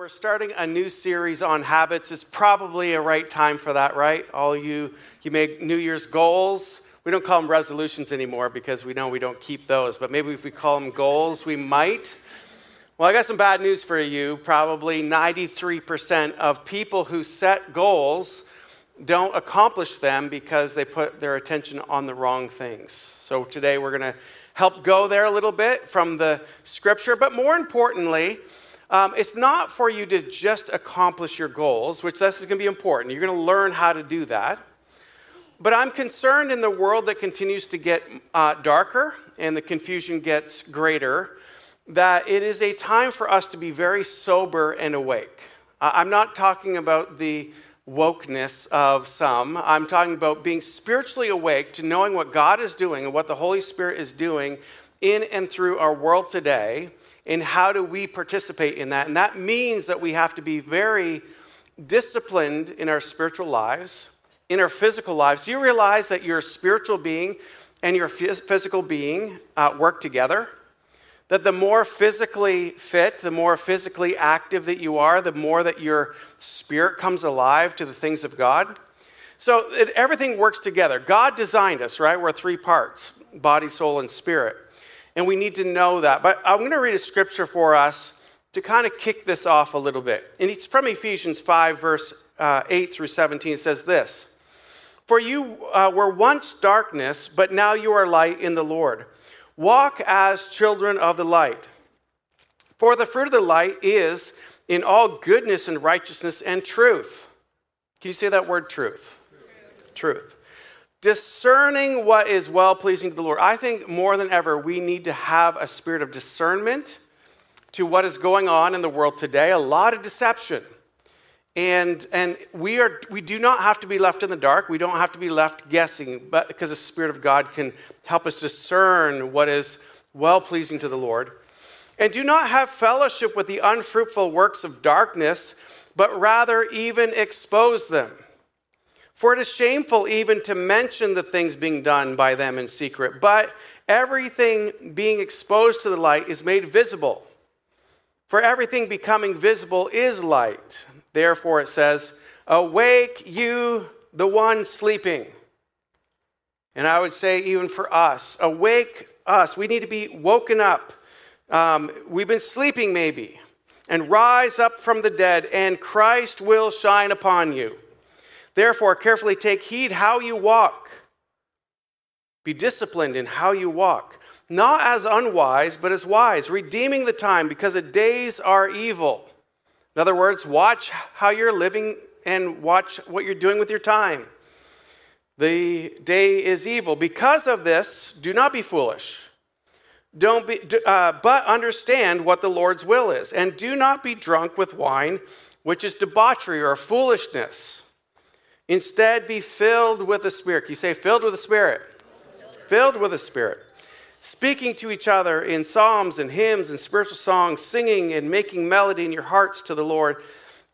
we're starting a new series on habits. It's probably a right time for that, right? All you, you make New Year's goals. We don't call them resolutions anymore because we know we don't keep those, but maybe if we call them goals, we might. Well, I got some bad news for you. Probably 93% of people who set goals don't accomplish them because they put their attention on the wrong things. So today we're going to help go there a little bit from the scripture, but more importantly, um, it's not for you to just accomplish your goals, which this is going to be important. You're going to learn how to do that. But I'm concerned in the world that continues to get uh, darker and the confusion gets greater, that it is a time for us to be very sober and awake. I'm not talking about the wokeness of some. I'm talking about being spiritually awake to knowing what God is doing and what the Holy Spirit is doing in and through our world today and how do we participate in that? And that means that we have to be very disciplined in our spiritual lives, in our physical lives. Do you realize that your spiritual being and your physical being uh, work together? That the more physically fit, the more physically active that you are, the more that your spirit comes alive to the things of God. So it, everything works together. God designed us, right? We're three parts body, soul, and spirit and we need to know that. But I'm going to read a scripture for us to kind of kick this off a little bit. And it's from Ephesians 5, verse uh, 8 through 17. It says this For you uh, were once darkness, but now you are light in the Lord. Walk as children of the light. For the fruit of the light is in all goodness and righteousness and truth. Can you say that word truth? Truth. truth discerning what is well pleasing to the Lord. I think more than ever, we need to have a spirit of discernment to what is going on in the world today. A lot of deception. And, and we, are, we do not have to be left in the dark. We don't have to be left guessing, but because the Spirit of God can help us discern what is well pleasing to the Lord. And do not have fellowship with the unfruitful works of darkness, but rather even expose them. For it is shameful even to mention the things being done by them in secret. But everything being exposed to the light is made visible. For everything becoming visible is light. Therefore, it says, Awake, you, the one sleeping. And I would say, even for us, awake us. We need to be woken up. Um, we've been sleeping, maybe. And rise up from the dead, and Christ will shine upon you. Therefore, carefully take heed how you walk. Be disciplined in how you walk, not as unwise, but as wise, redeeming the time because the days are evil. In other words, watch how you're living and watch what you're doing with your time. The day is evil. Because of this, do not be foolish. Don't be, uh, but understand what the Lord's will is. And do not be drunk with wine, which is debauchery or foolishness Instead, be filled with the Spirit. Can you say, filled with the Spirit? Filled with the Spirit. Speaking to each other in psalms and hymns and spiritual songs, singing and making melody in your hearts to the Lord,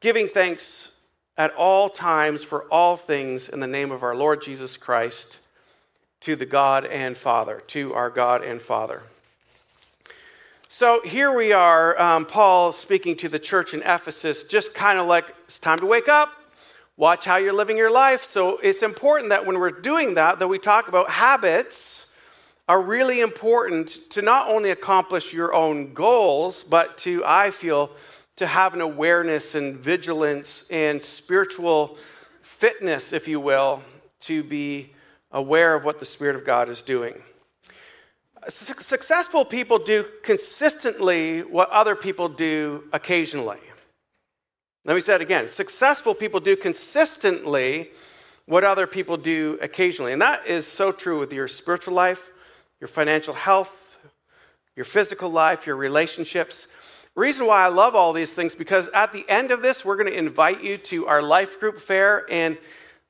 giving thanks at all times for all things in the name of our Lord Jesus Christ to the God and Father, to our God and Father. So here we are, um, Paul speaking to the church in Ephesus, just kind of like it's time to wake up watch how you're living your life. So it's important that when we're doing that, that we talk about habits are really important to not only accomplish your own goals, but to, I feel, to have an awareness and vigilance and spiritual fitness, if you will, to be aware of what the Spirit of God is doing. Successful people do consistently what other people do occasionally. Let me say it again. Successful people do consistently what other people do occasionally. And that is so true with your spiritual life, your financial health, your physical life, your relationships. Reason why I love all these things because at the end of this, we're going to invite you to our life group fair, and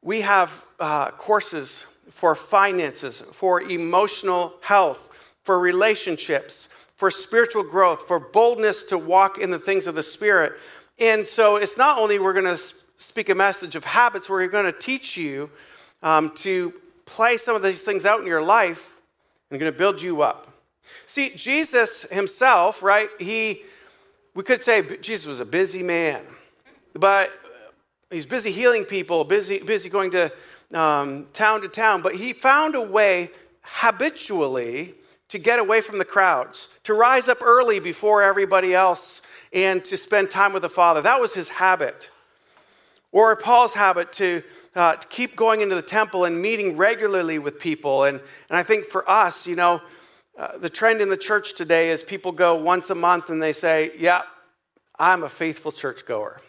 we have uh, courses for finances, for emotional health, for relationships, for spiritual growth, for boldness to walk in the things of the Spirit. And so it's not only we're going to speak a message of habits, we're going to teach you um, to play some of these things out in your life and going to build you up. See, Jesus himself, right, he we could say Jesus was a busy man, but he's busy healing people, busy, busy going to um, town to town, but he found a way habitually to get away from the crowds, to rise up early before everybody else, and to spend time with the Father. That was his habit. Or Paul's habit to, uh, to keep going into the temple and meeting regularly with people. And, and I think for us, you know, uh, the trend in the church today is people go once a month and they say, Yeah, I'm a faithful churchgoer.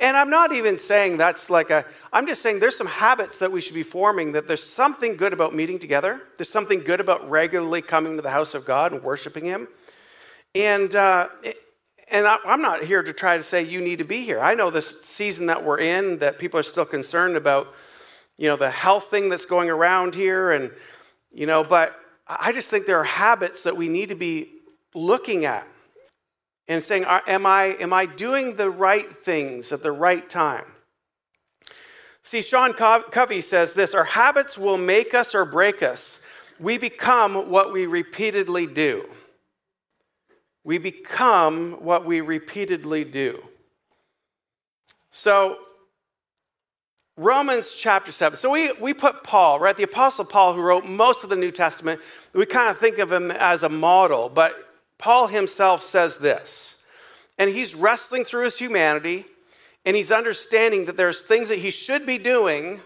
And I'm not even saying that's like a, I'm just saying there's some habits that we should be forming, that there's something good about meeting together. There's something good about regularly coming to the house of God and worshiping Him. And, uh, and I, I'm not here to try to say you need to be here. I know this season that we're in, that people are still concerned about, you know, the health thing that's going around here. And, you know, but I just think there are habits that we need to be looking at and saying, am I, am I doing the right things at the right time? See, Sean Covey says this Our habits will make us or break us. We become what we repeatedly do. We become what we repeatedly do. So, Romans chapter 7. So we, we put Paul, right? The Apostle Paul, who wrote most of the New Testament, we kind of think of him as a model, but Paul himself says this, and he's wrestling through his humanity, and he's understanding that there's things that he should be doing,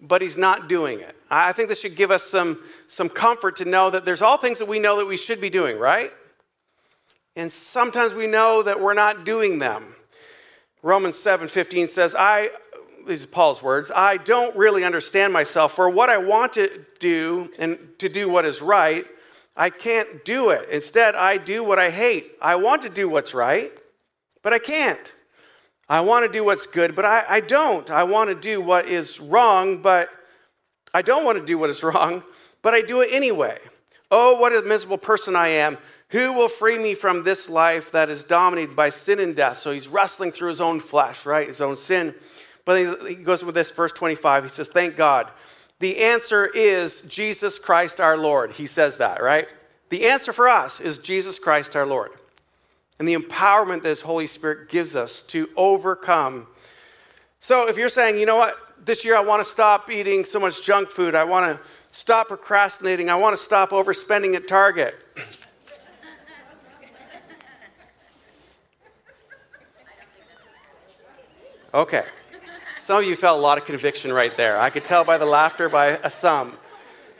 but he's not doing it. I think this should give us some, some comfort to know that there's all things that we know that we should be doing, right? And sometimes we know that we're not doing them. Romans 7:15 says, I these are Paul's words, I don't really understand myself for what I want to do and to do what is right, I can't do it. Instead, I do what I hate. I want to do what's right, but I can't. I want to do what's good, but I, I don't. I want to do what is wrong, but I don't want to do what is wrong, but I do it anyway. Oh, what a miserable person I am. Who will free me from this life that is dominated by sin and death? So he's wrestling through his own flesh, right? His own sin. But he goes with this, verse 25. He says, Thank God the answer is Jesus Christ our Lord. He says that, right? The answer for us is Jesus Christ our Lord. And the empowerment that His Holy Spirit gives us to overcome. So if you're saying, you know what, this year I want to stop eating so much junk food, I want to stop procrastinating, I want to stop overspending at Target. Okay. Some of you felt a lot of conviction right there. I could tell by the laughter by a some.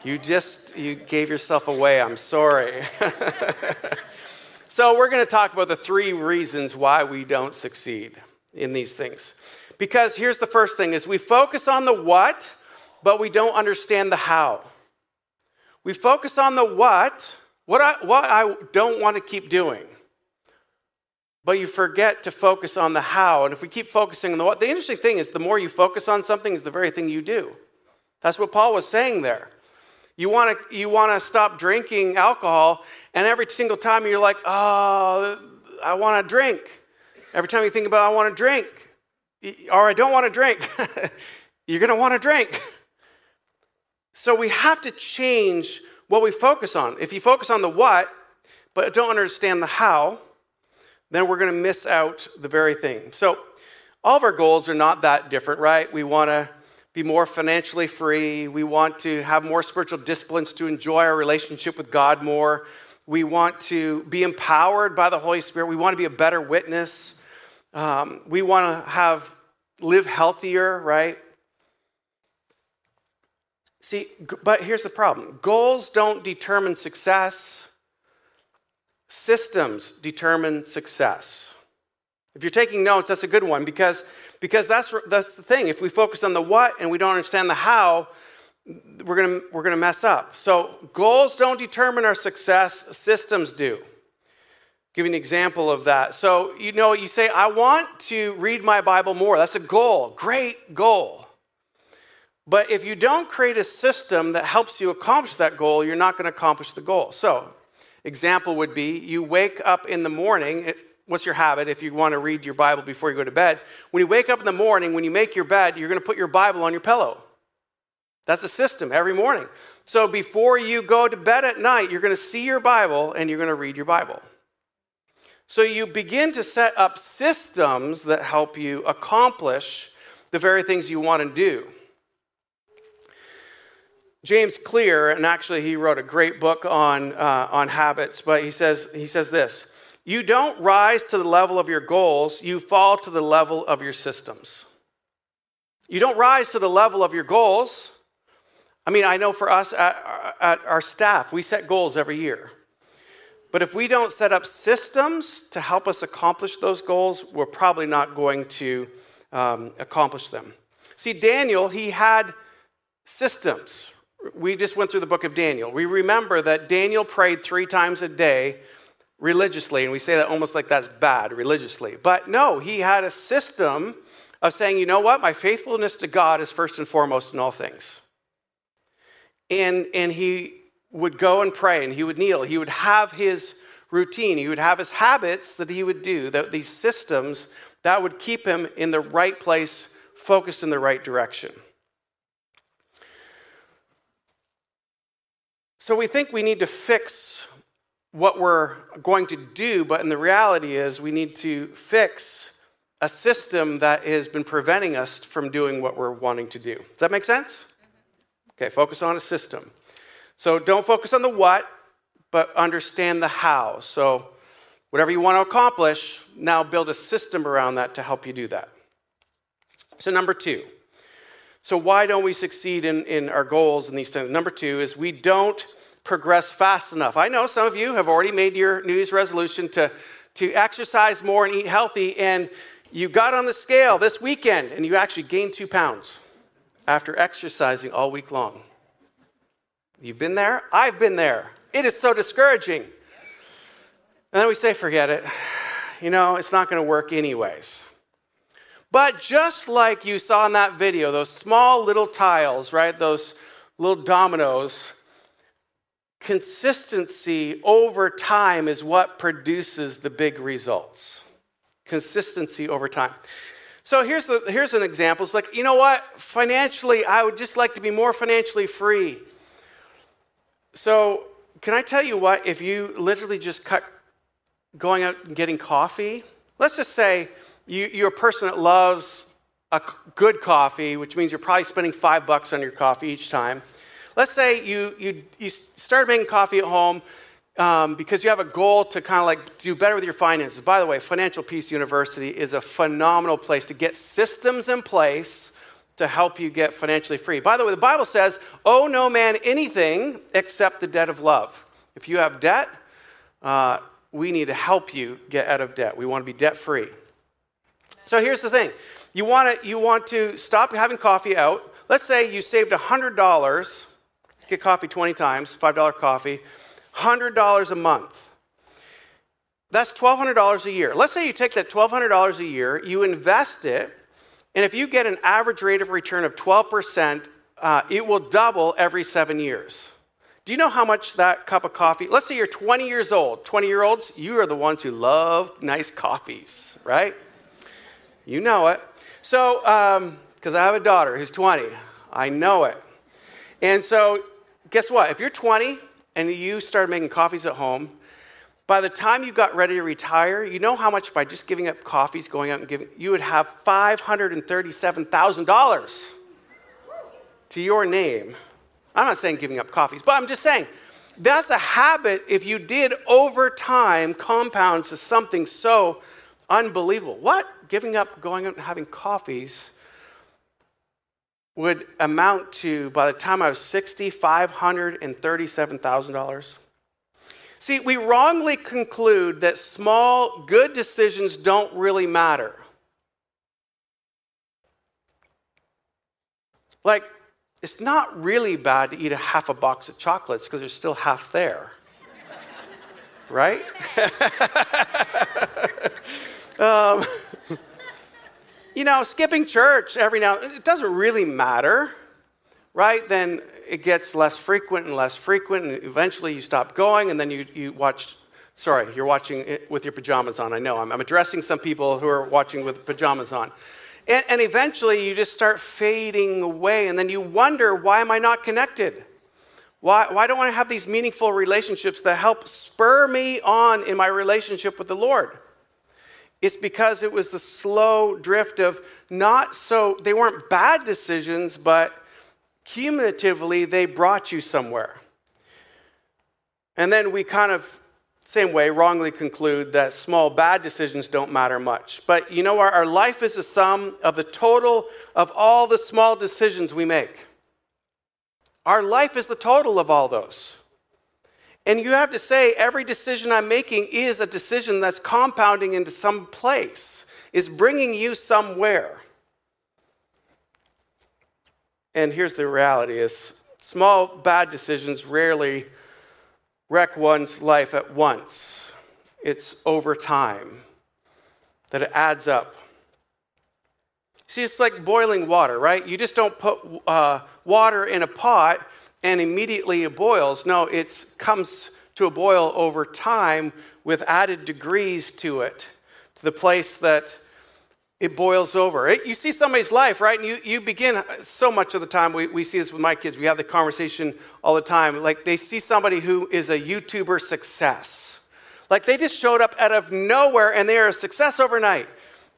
You just you gave yourself away. I'm sorry. so we're going to talk about the three reasons why we don't succeed in these things. Because here's the first thing is we focus on the what, but we don't understand the how. We focus on the what, what I, what I don't want to keep doing but you forget to focus on the how. And if we keep focusing on the what, the interesting thing is the more you focus on something is the very thing you do. That's what Paul was saying there. You want to you want to stop drinking alcohol, and every single time you're like, oh, I want to drink. Every time you think about I want to drink, or I don't want to drink, you're going to want to drink. So we have to change what we focus on. If you focus on the what, but don't understand the how, then we're going to miss out the very thing. So, all of our goals are not that different, right? We want to be more financially free. We want to have more spiritual disciplines to enjoy our relationship with God more. We want to be empowered by the Holy Spirit. We want to be a better witness. Um, we want to have live healthier, right? See, but here's the problem goals don't determine success. Systems determine success. If you're taking notes, that's a good one because, because that's, that's the thing. If we focus on the what and we don't understand the how, we're going we're gonna mess up. So, goals don't determine our success, systems do. I'll give you an example of that. So, you know, you say, I want to read my Bible more. That's a goal, great goal. But if you don't create a system that helps you accomplish that goal, you're not going to accomplish the goal. So, Example would be you wake up in the morning. What's your habit if you want to read your Bible before you go to bed? When you wake up in the morning, when you make your bed, you're going to put your Bible on your pillow. That's a system every morning. So before you go to bed at night, you're going to see your Bible and you're going to read your Bible. So you begin to set up systems that help you accomplish the very things you want to do. James Clear, and actually he wrote a great book on, uh, on habits, but he says, he says this You don't rise to the level of your goals, you fall to the level of your systems. You don't rise to the level of your goals. I mean, I know for us at, at our staff, we set goals every year. But if we don't set up systems to help us accomplish those goals, we're probably not going to um, accomplish them. See, Daniel, he had systems. We just went through the book of Daniel. We remember that Daniel prayed three times a day religiously, and we say that almost like that's bad, religiously. But no, he had a system of saying, you know what, my faithfulness to God is first and foremost in all things. And, and he would go and pray and he would kneel. He would have his routine, he would have his habits that he would do, that these systems that would keep him in the right place, focused in the right direction. So we think we need to fix what we're going to do, but in the reality is we need to fix a system that has been preventing us from doing what we're wanting to do. Does that make sense? Okay, focus on a system. So don't focus on the what, but understand the how. So, whatever you want to accomplish, now build a system around that to help you do that. So, number two. So, why don't we succeed in, in our goals and these things? Number two is we don't progress fast enough. I know some of you have already made your New Year's resolution to, to exercise more and eat healthy, and you got on the scale this weekend and you actually gained two pounds after exercising all week long. You've been there? I've been there. It is so discouraging. And then we say, forget it. You know, it's not going to work anyways. But just like you saw in that video, those small little tiles, right? Those little dominoes, consistency over time is what produces the big results. Consistency over time. So here's, the, here's an example. It's like, you know what? Financially, I would just like to be more financially free. So, can I tell you what? If you literally just cut going out and getting coffee, let's just say you, you're a person that loves a good coffee, which means you're probably spending five bucks on your coffee each time. Let's say you, you, you start making coffee at home um, because you have a goal to kind of like do better with your finances. By the way, Financial Peace University is a phenomenal place to get systems in place to help you get financially free. By the way, the Bible says, owe no man anything except the debt of love. If you have debt, uh, we need to help you get out of debt. We want to be debt free. So here's the thing you want, to, you want to stop having coffee out. Let's say you saved $100, get coffee 20 times, $5 coffee, $100 a month. That's $1,200 a year. Let's say you take that $1,200 a year, you invest it, and if you get an average rate of return of 12%, uh, it will double every seven years. Do you know how much that cup of coffee? Let's say you're 20 years old. 20 year olds, you are the ones who love nice coffees, right? You know it. So, because um, I have a daughter who's 20, I know it. And so, guess what? If you're 20 and you started making coffees at home, by the time you got ready to retire, you know how much by just giving up coffees, going out and giving, you would have $537,000 to your name. I'm not saying giving up coffees, but I'm just saying that's a habit, if you did over time, compounds to something so unbelievable. What? Giving up going out and having coffees would amount to, by the time I was 60, $537,000. See, we wrongly conclude that small, good decisions don't really matter. Like, it's not really bad to eat a half a box of chocolates because there's still half there. right? um, you know, skipping church every now it doesn't really matter, right? Then it gets less frequent and less frequent, and eventually you stop going, and then you, you watch. Sorry, you're watching it with your pajamas on. I know. I'm, I'm addressing some people who are watching with pajamas on. And, and eventually you just start fading away, and then you wonder, why am I not connected? Why, why don't I have these meaningful relationships that help spur me on in my relationship with the Lord? It's because it was the slow drift of not so, they weren't bad decisions, but cumulatively they brought you somewhere. And then we kind of, same way, wrongly conclude that small bad decisions don't matter much. But you know, our, our life is a sum of the total of all the small decisions we make. Our life is the total of all those. And you have to say, every decision I'm making is a decision that's compounding into some place, is bringing you somewhere. And here's the reality is small bad decisions rarely wreck one's life at once. It's over time that it adds up. See, it's like boiling water, right? You just don't put uh, water in a pot and immediately it boils. No, it comes to a boil over time with added degrees to it, to the place that it boils over. It, you see somebody's life, right? And you, you begin, so much of the time, we, we see this with my kids, we have the conversation all the time. Like they see somebody who is a YouTuber success. Like they just showed up out of nowhere and they're a success overnight.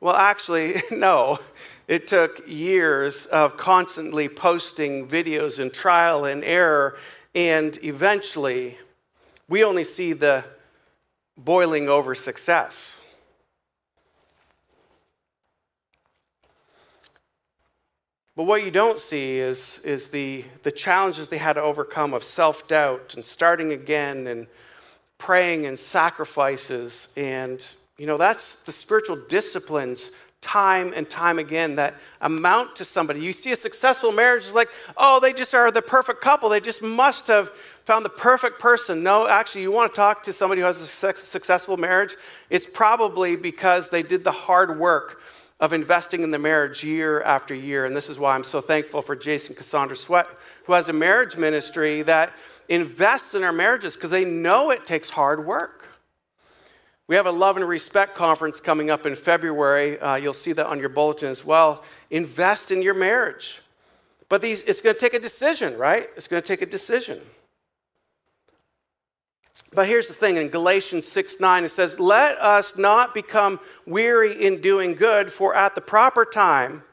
Well, actually, no. It took years of constantly posting videos and trial and error, and eventually, we only see the boiling over success. But what you don't see is, is the, the challenges they had to overcome of self doubt and starting again and praying and sacrifices. And, you know, that's the spiritual disciplines time and time again that amount to somebody. You see a successful marriage is like, oh, they just are the perfect couple. They just must have found the perfect person. No, actually, you want to talk to somebody who has a successful marriage, it's probably because they did the hard work of investing in the marriage year after year. And this is why I'm so thankful for Jason Cassandra Sweat, who has a marriage ministry that invests in our marriages because they know it takes hard work. We have a love and respect conference coming up in February. Uh, you'll see that on your bulletin as well. Invest in your marriage. But these, it's going to take a decision, right? It's going to take a decision. But here's the thing in Galatians 6 9, it says, Let us not become weary in doing good, for at the proper time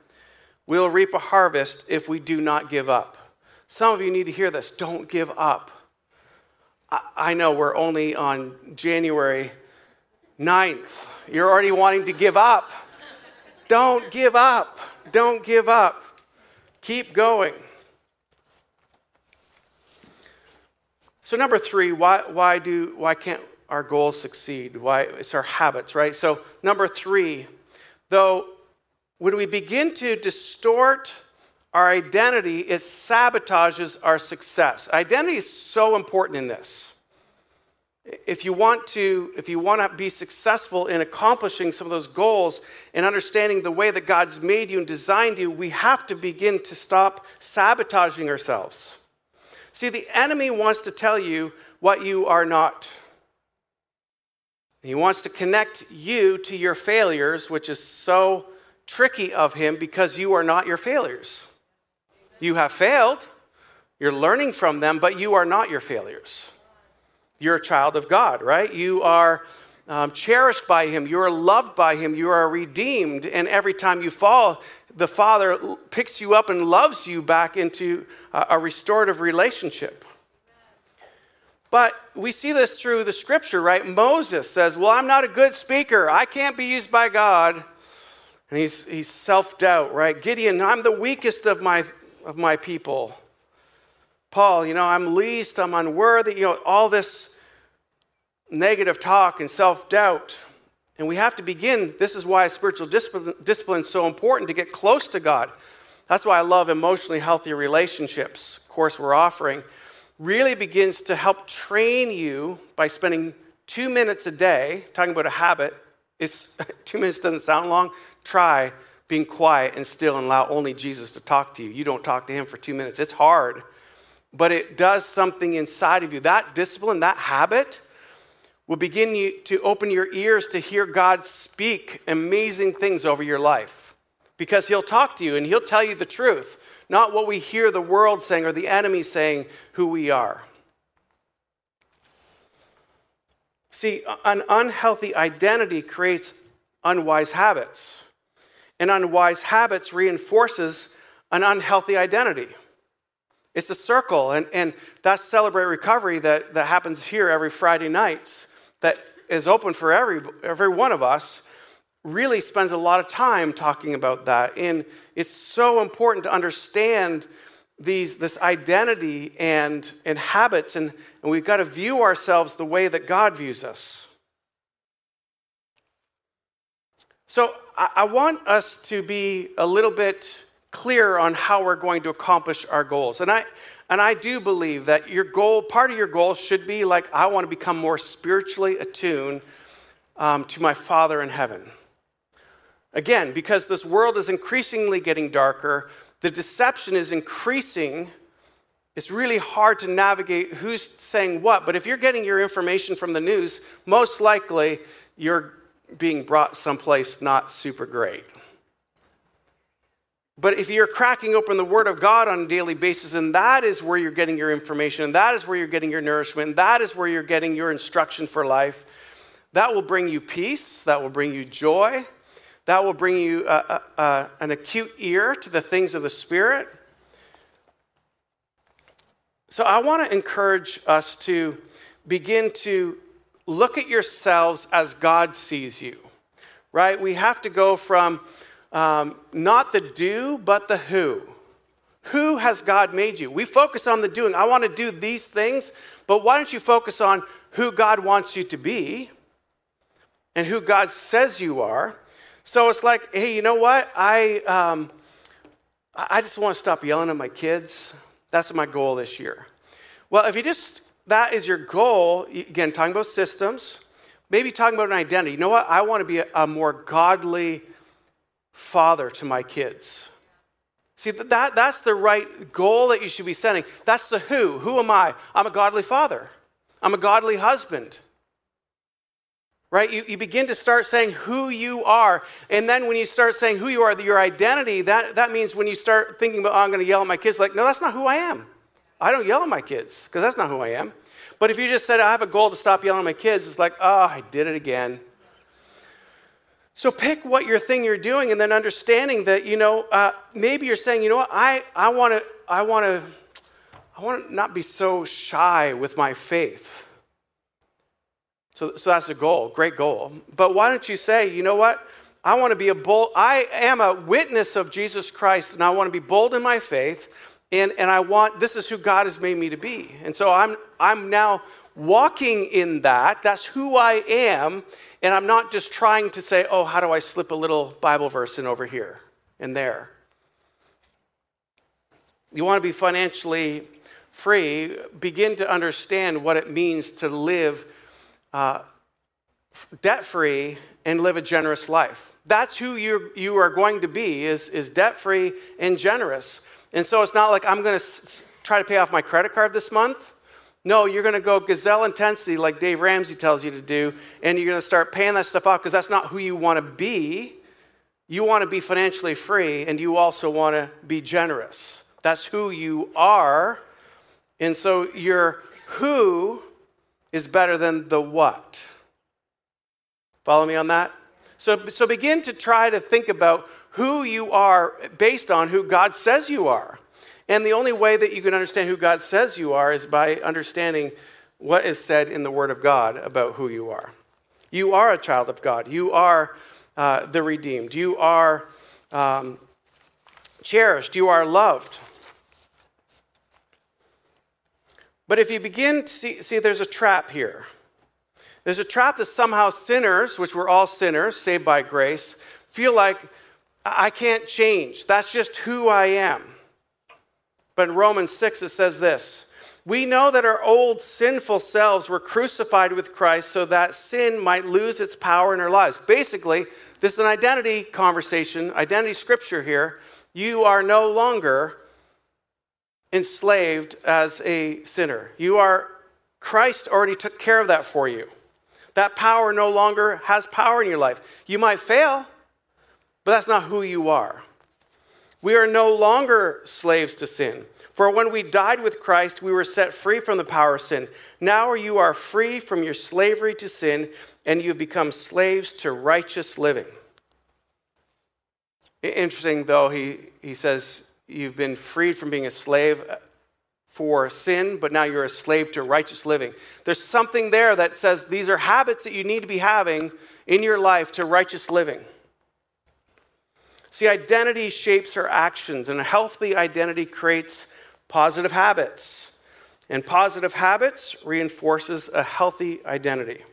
we'll reap a harvest if we do not give up. Some of you need to hear this. Don't give up. I, I know we're only on January Ninth, you're already wanting to give up. Don't give up. Don't give up. Keep going. So number three, why, why do why can't our goals succeed? Why it's our habits, right? So number three, though, when we begin to distort our identity, it sabotages our success. Identity is so important in this if you want to if you want to be successful in accomplishing some of those goals and understanding the way that god's made you and designed you we have to begin to stop sabotaging ourselves. See the enemy wants to tell you what you are not. He wants to connect you to your failures which is so tricky of him because you are not your failures. You have failed. You're learning from them but you are not your failures you're a child of God, right? You are um, cherished by Him. You are loved by Him. You are redeemed. And every time you fall, the Father picks you up and loves you back into a restorative relationship. But we see this through the scripture, right? Moses says, Well, I'm not a good speaker. I can't be used by God. And he's, he's self doubt, right? Gideon, I'm the weakest of my, of my people. Paul, you know, I'm least, I'm unworthy, you know, all this negative talk and self doubt. And we have to begin. This is why spiritual discipline, is so important to get close to God. That's why I love emotionally healthy relationships, course we're offering. Really begins to help train you by spending two minutes a day, talking about a habit. It's, two minutes doesn't sound long. Try being quiet and still and allow only Jesus to talk to you. You don't talk to him for two minutes. It's hard but it does something inside of you. That discipline, that habit, will begin you to open your ears to hear God speak amazing things over your life. because he'll talk to you and he'll tell you the truth, not what we hear the world saying or the enemy saying who we are. See, an unhealthy identity creates unwise habits, and unwise habits reinforces an unhealthy identity. It's a circle, and, and that's Celebrate Recovery that, that happens here every Friday nights, that is open for every, every one of us really spends a lot of time talking about that. And it's so important to understand these, this identity and, and habits, and, and we've got to view ourselves the way that God views us. So I, I want us to be a little bit clear on how we're going to accomplish our goals. And I, and I do believe that your goal, part of your goal should be like, I want to become more spiritually attuned um, to my Father in heaven. Again, because this world is increasingly getting darker, the deception is increasing. It's really hard to navigate who's saying what, but if you're getting your information from the news, most likely you're being brought someplace not super great. But if you're cracking open the Word of God on a daily basis, and that is where you're getting your information, and that is where you're getting your nourishment, and that is where you're getting your instruction for life, that will bring you peace, that will bring you joy, that will bring you a, a, a, an acute ear to the things of the Spirit. So I want to encourage us to begin to look at yourselves as God sees you, right? We have to go from um, not the do, but the who. Who has God made you? We focus on the doing. I want to do these things, but why don't you focus on who God wants you to be and who God says you are? So it's like, hey, you know what? I, um, I just want to stop yelling at my kids. That's my goal this year. Well, if you just, that is your goal, again, talking about systems, maybe talking about an identity. You know what? I want to be a, a more godly father to my kids. See, that, that's the right goal that you should be setting. That's the who. Who am I? I'm a godly father, I'm a godly husband right? You, you begin to start saying who you are. And then when you start saying who you are, your identity, that, that means when you start thinking about, oh, I'm going to yell at my kids, like, no, that's not who I am. I don't yell at my kids because that's not who I am. But if you just said, I have a goal to stop yelling at my kids, it's like, oh, I did it again. So pick what your thing you're doing and then understanding that, you know, uh, maybe you're saying, you know what, I, I want to, I want to, I want to not be so shy with my faith. So, so that's a goal, great goal. But why don't you say, you know what? I want to be a bold, I am a witness of Jesus Christ, and I want to be bold in my faith, and, and I want, this is who God has made me to be. And so I'm, I'm now walking in that. That's who I am, and I'm not just trying to say, oh, how do I slip a little Bible verse in over here and there? You want to be financially free, begin to understand what it means to live uh, debt free and live a generous life. That's who you you are going to be is, is debt free and generous. And so it's not like I'm going to s- try to pay off my credit card this month. No, you're going to go gazelle intensity like Dave Ramsey tells you to do, and you're going to start paying that stuff off because that's not who you want to be. You want to be financially free, and you also want to be generous. That's who you are. And so your who is better than the what. Follow me on that? So, so begin to try to think about who you are based on who God says you are. And the only way that you can understand who God says you are is by understanding what is said in the Word of God about who you are. You are a child of God. You are uh, the redeemed. You are um, cherished. You are loved. But if you begin to see, see, there's a trap here. There's a trap that somehow sinners, which we're all sinners, saved by grace, feel like I can't change. That's just who I am. But in Romans 6, it says this We know that our old sinful selves were crucified with Christ so that sin might lose its power in our lives. Basically, this is an identity conversation, identity scripture here. You are no longer enslaved as a sinner. You are, Christ already took care of that for you. That power no longer has power in your life. You might fail, But that's not who you are. We are no longer slaves to sin. For when we died with Christ, we were set free from the power of sin. Now you are free from your slavery to sin, and you have become slaves to righteous living. Interesting, though, he, he says you've been freed from being a slave uh, for sin, but now you're a slave to righteous living. There's something there that says these are habits that you need to be having in your life to righteous living. See, identity shapes our actions, and a healthy identity creates positive habits. And positive habits reinforces a healthy identity.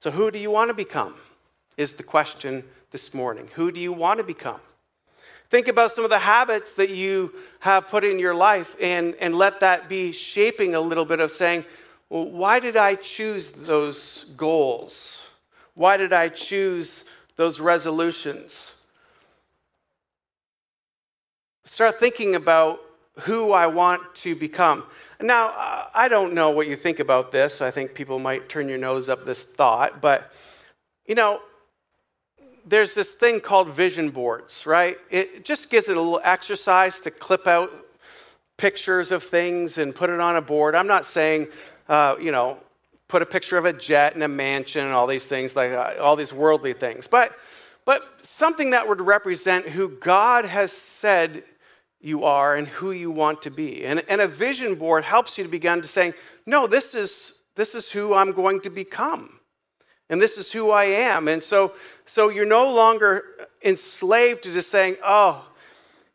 So, who do you want to become? Is the question this morning. Who do you want to become? Think about some of the habits that you have put in your life and, and let that be shaping a little bit of saying, well, why did I choose those goals? Why did I choose those resolutions? Start thinking about who I want to become. Now, I don't know what you think about this. I think people might turn your nose up this thought, but you know, there's this thing called vision boards, right? It just gives it a little exercise to clip out pictures of things and put it on a board. I'm not saying, uh, you know, put a picture of a jet and a mansion and all these things, like uh, all these worldly things, but but something that would represent who God has said you are and who you want to be. And, and a vision board helps you to begin to saying, no, this is this is who I'm going to become and this is who I am. And so, so you're no longer enslaved to just saying, oh,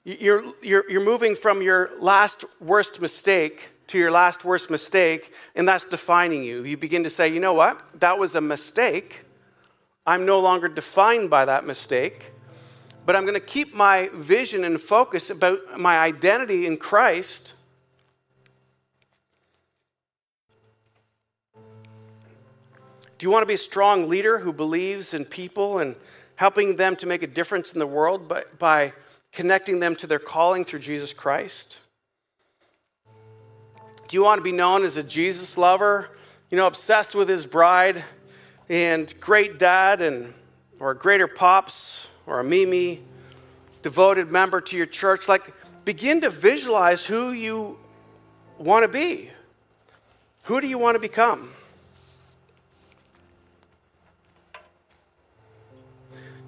you're, you're, you're moving from your last worst mistake to your last worst mistake, and that's defining you. You begin to say, you know what? That was a mistake. I'm no longer defined by that mistake, but I'm going to keep my vision and focus about my identity in Christ Do you want to be a strong leader who believes in people and helping them to make a difference in the world by, by connecting them to their calling through Jesus Christ? Do you want to be known as a Jesus lover, you know, obsessed with his bride and great dad and or greater pops or a Mimi, devoted member to your church? Like begin to visualize who you want to be. Who do you want to become?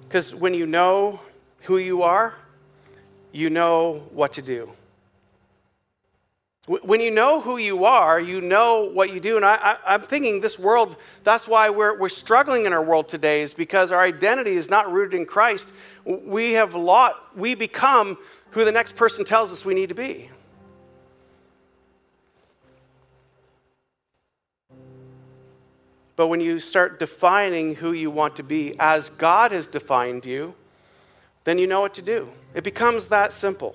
Because when you know who you are, you know what to do. When you know who you are, you know what you do. And I, am thinking this world, that's why we're, we're struggling in our world today, is because our identity is not rooted in Christ. We have lot, we become who the next person tells us we need to be. But when you start defining who you want to be as God has defined you, then you know what to do. It becomes that simple.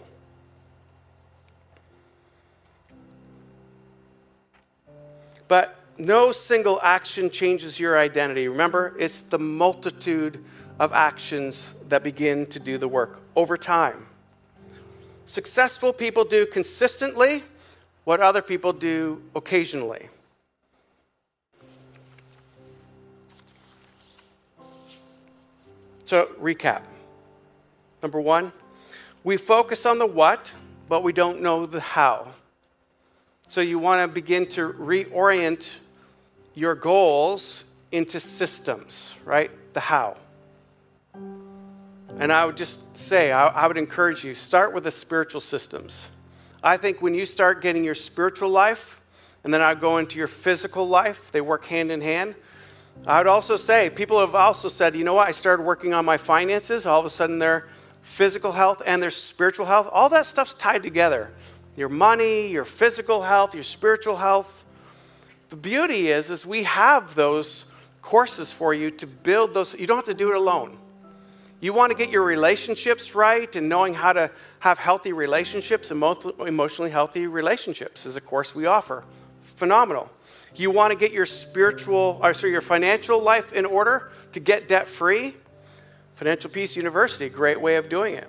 But no single action changes your identity. Remember, it's the multitude of actions that begin to do the work over time. Successful people do consistently what other people do occasionally. So, recap. Number one, we focus on the what, but we don't know the how. So, you want to begin to reorient your goals into systems, right? The how. And I would just say, I, I would encourage you start with the spiritual systems. I think when you start getting your spiritual life, and then I go into your physical life, they work hand in hand I would also say, people have also said, you know what, I started working on my finances. All of a sudden, their physical health and their spiritual health, all that stuff's tied together. Your money, your physical health, your spiritual health. The beauty is, is we have those courses for you to build those. You don't have to do it alone. You want to get your relationships right and knowing how to have healthy relationships, and emotionally healthy relationships is a course we offer. Phenomenal. You want to get your spiritual, or sorry, your financial life in order to get debt free? Financial Peace University, great way of doing it.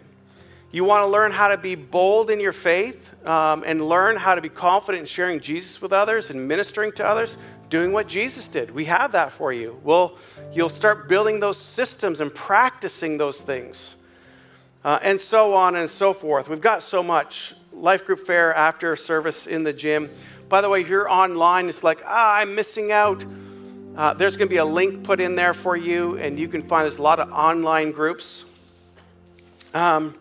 You want to learn how to be bold in your faith um, and learn how to be confident in sharing Jesus with others and ministering to others? doing what Jesus did. We have that for you. Well, you'll start building those systems and practicing those things. Uh, and so on and so forth. We've got so much. Life group fair after service in the gym. By the way, if you're online, it's like, ah, I'm missing out. Uh, there's going to be a link put in there for you, and you can find there's a lot of online groups. Um,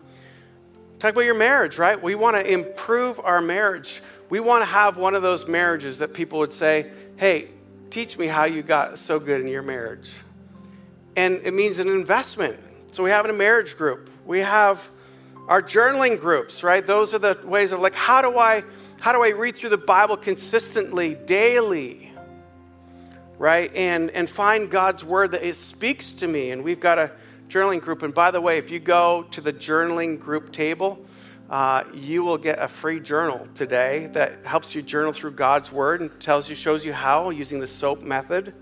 talk about your marriage, right? We want to improve our marriage. We want to have one of those marriages that people would say, hey, teach me how you got so good in your marriage. And it means an investment. So we have a marriage group. We have our journaling groups, right? Those are the ways of like, how do I how do I read through the Bible consistently, daily? Right? And and find God's word that it speaks to me. And we've got a journaling group. And by the way, if you go to the journaling group table, uh, you will get a free journal today that helps you journal through God's Word and tells you, shows you how using the SOAP method.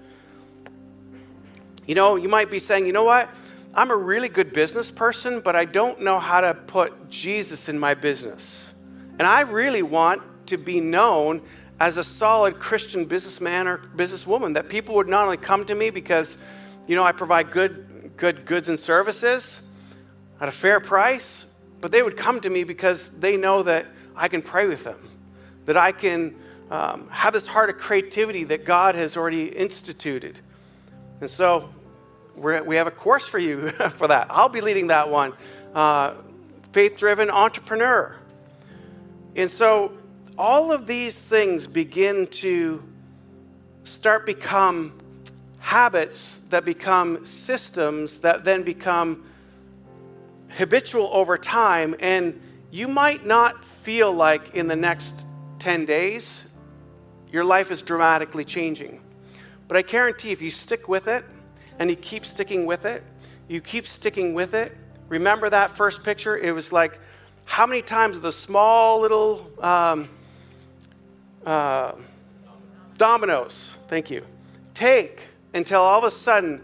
You know, you might be saying, you know what? I'm a really good business person, but I don't know how to put Jesus in my business. And I really want to be known as a solid Christian businessman or businesswoman, that people would not only come to me because, you know, I provide good, good goods and services at a fair price, but they would come to me because they know that I can pray with them, that I can um, have this heart of creativity that God has already instituted. And so we have a course for you for that. I'll be leading that one uh, faith driven entrepreneur. And so all of these things begin to start become habits that become systems that then become habitual over time, and you might not feel like in the next 10 days your life is dramatically changing. But I guarantee if you stick with it and you keep sticking with it, you keep sticking with it. Remember that first picture? It was like how many times the small little um, uh, dominoes, thank you, take until all of a sudden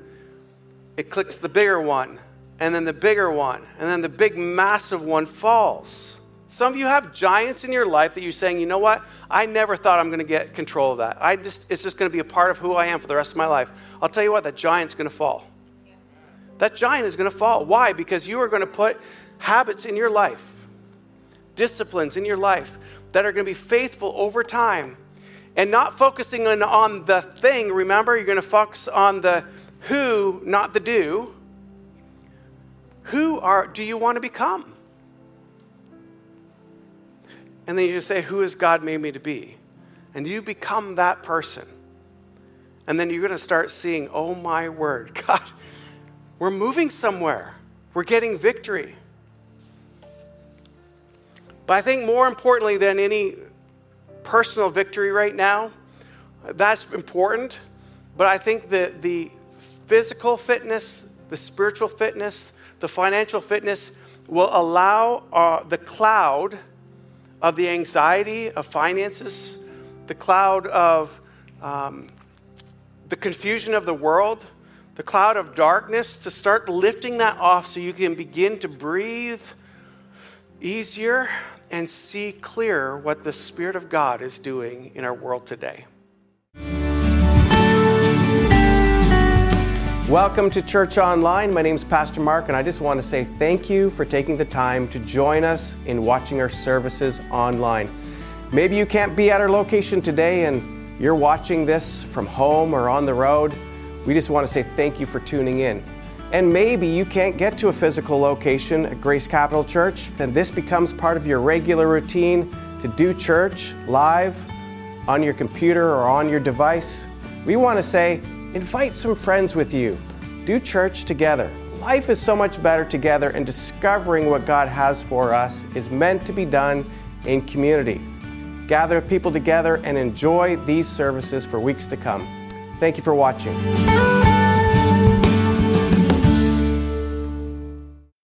it clicks the bigger one and then the bigger one, and then the big massive one falls. Some of you have giants in your life that you're saying, you know what? I never thought I'm going to get control of that. I just, it's just going to be a part of who I am for the rest of my life. I'll tell you what, that giant's going to fall. That giant is going to fall. Why? Because you are going to put habits in your life, disciplines in your life that are going to be faithful over time. And not focusing on, on the thing, remember, you're going to focus on the who, not the do. Who are, do you want to become? And then you just say, Who has God made me to be? And you become that person. And then you're going to start seeing, Oh my word, God, we're moving somewhere. We're getting victory. But I think more importantly than any personal victory right now, that's important. But I think that the physical fitness, the spiritual fitness, the financial fitness will allow uh, the cloud of the anxiety of finances, the cloud of um, the confusion of the world, the cloud of darkness, to start lifting that off so you can begin to breathe easier and see clearer what the Spirit of God is doing in our world today. Welcome to Church Online. My name is Pastor Mark, and I just want to say thank you for taking the time to join us in watching our services online. Maybe you can't be at our location today and you're watching this from home or on the road. We just want to say thank you for tuning in. And maybe you can't get to a physical location at Grace Capital Church, then this becomes part of your regular routine to do church live on your computer or on your device. We want to say, Invite some friends with you. Do church together. Life is so much better together, and discovering what God has for us is meant to be done in community. Gather people together and enjoy these services for weeks to come. Thank you for watching.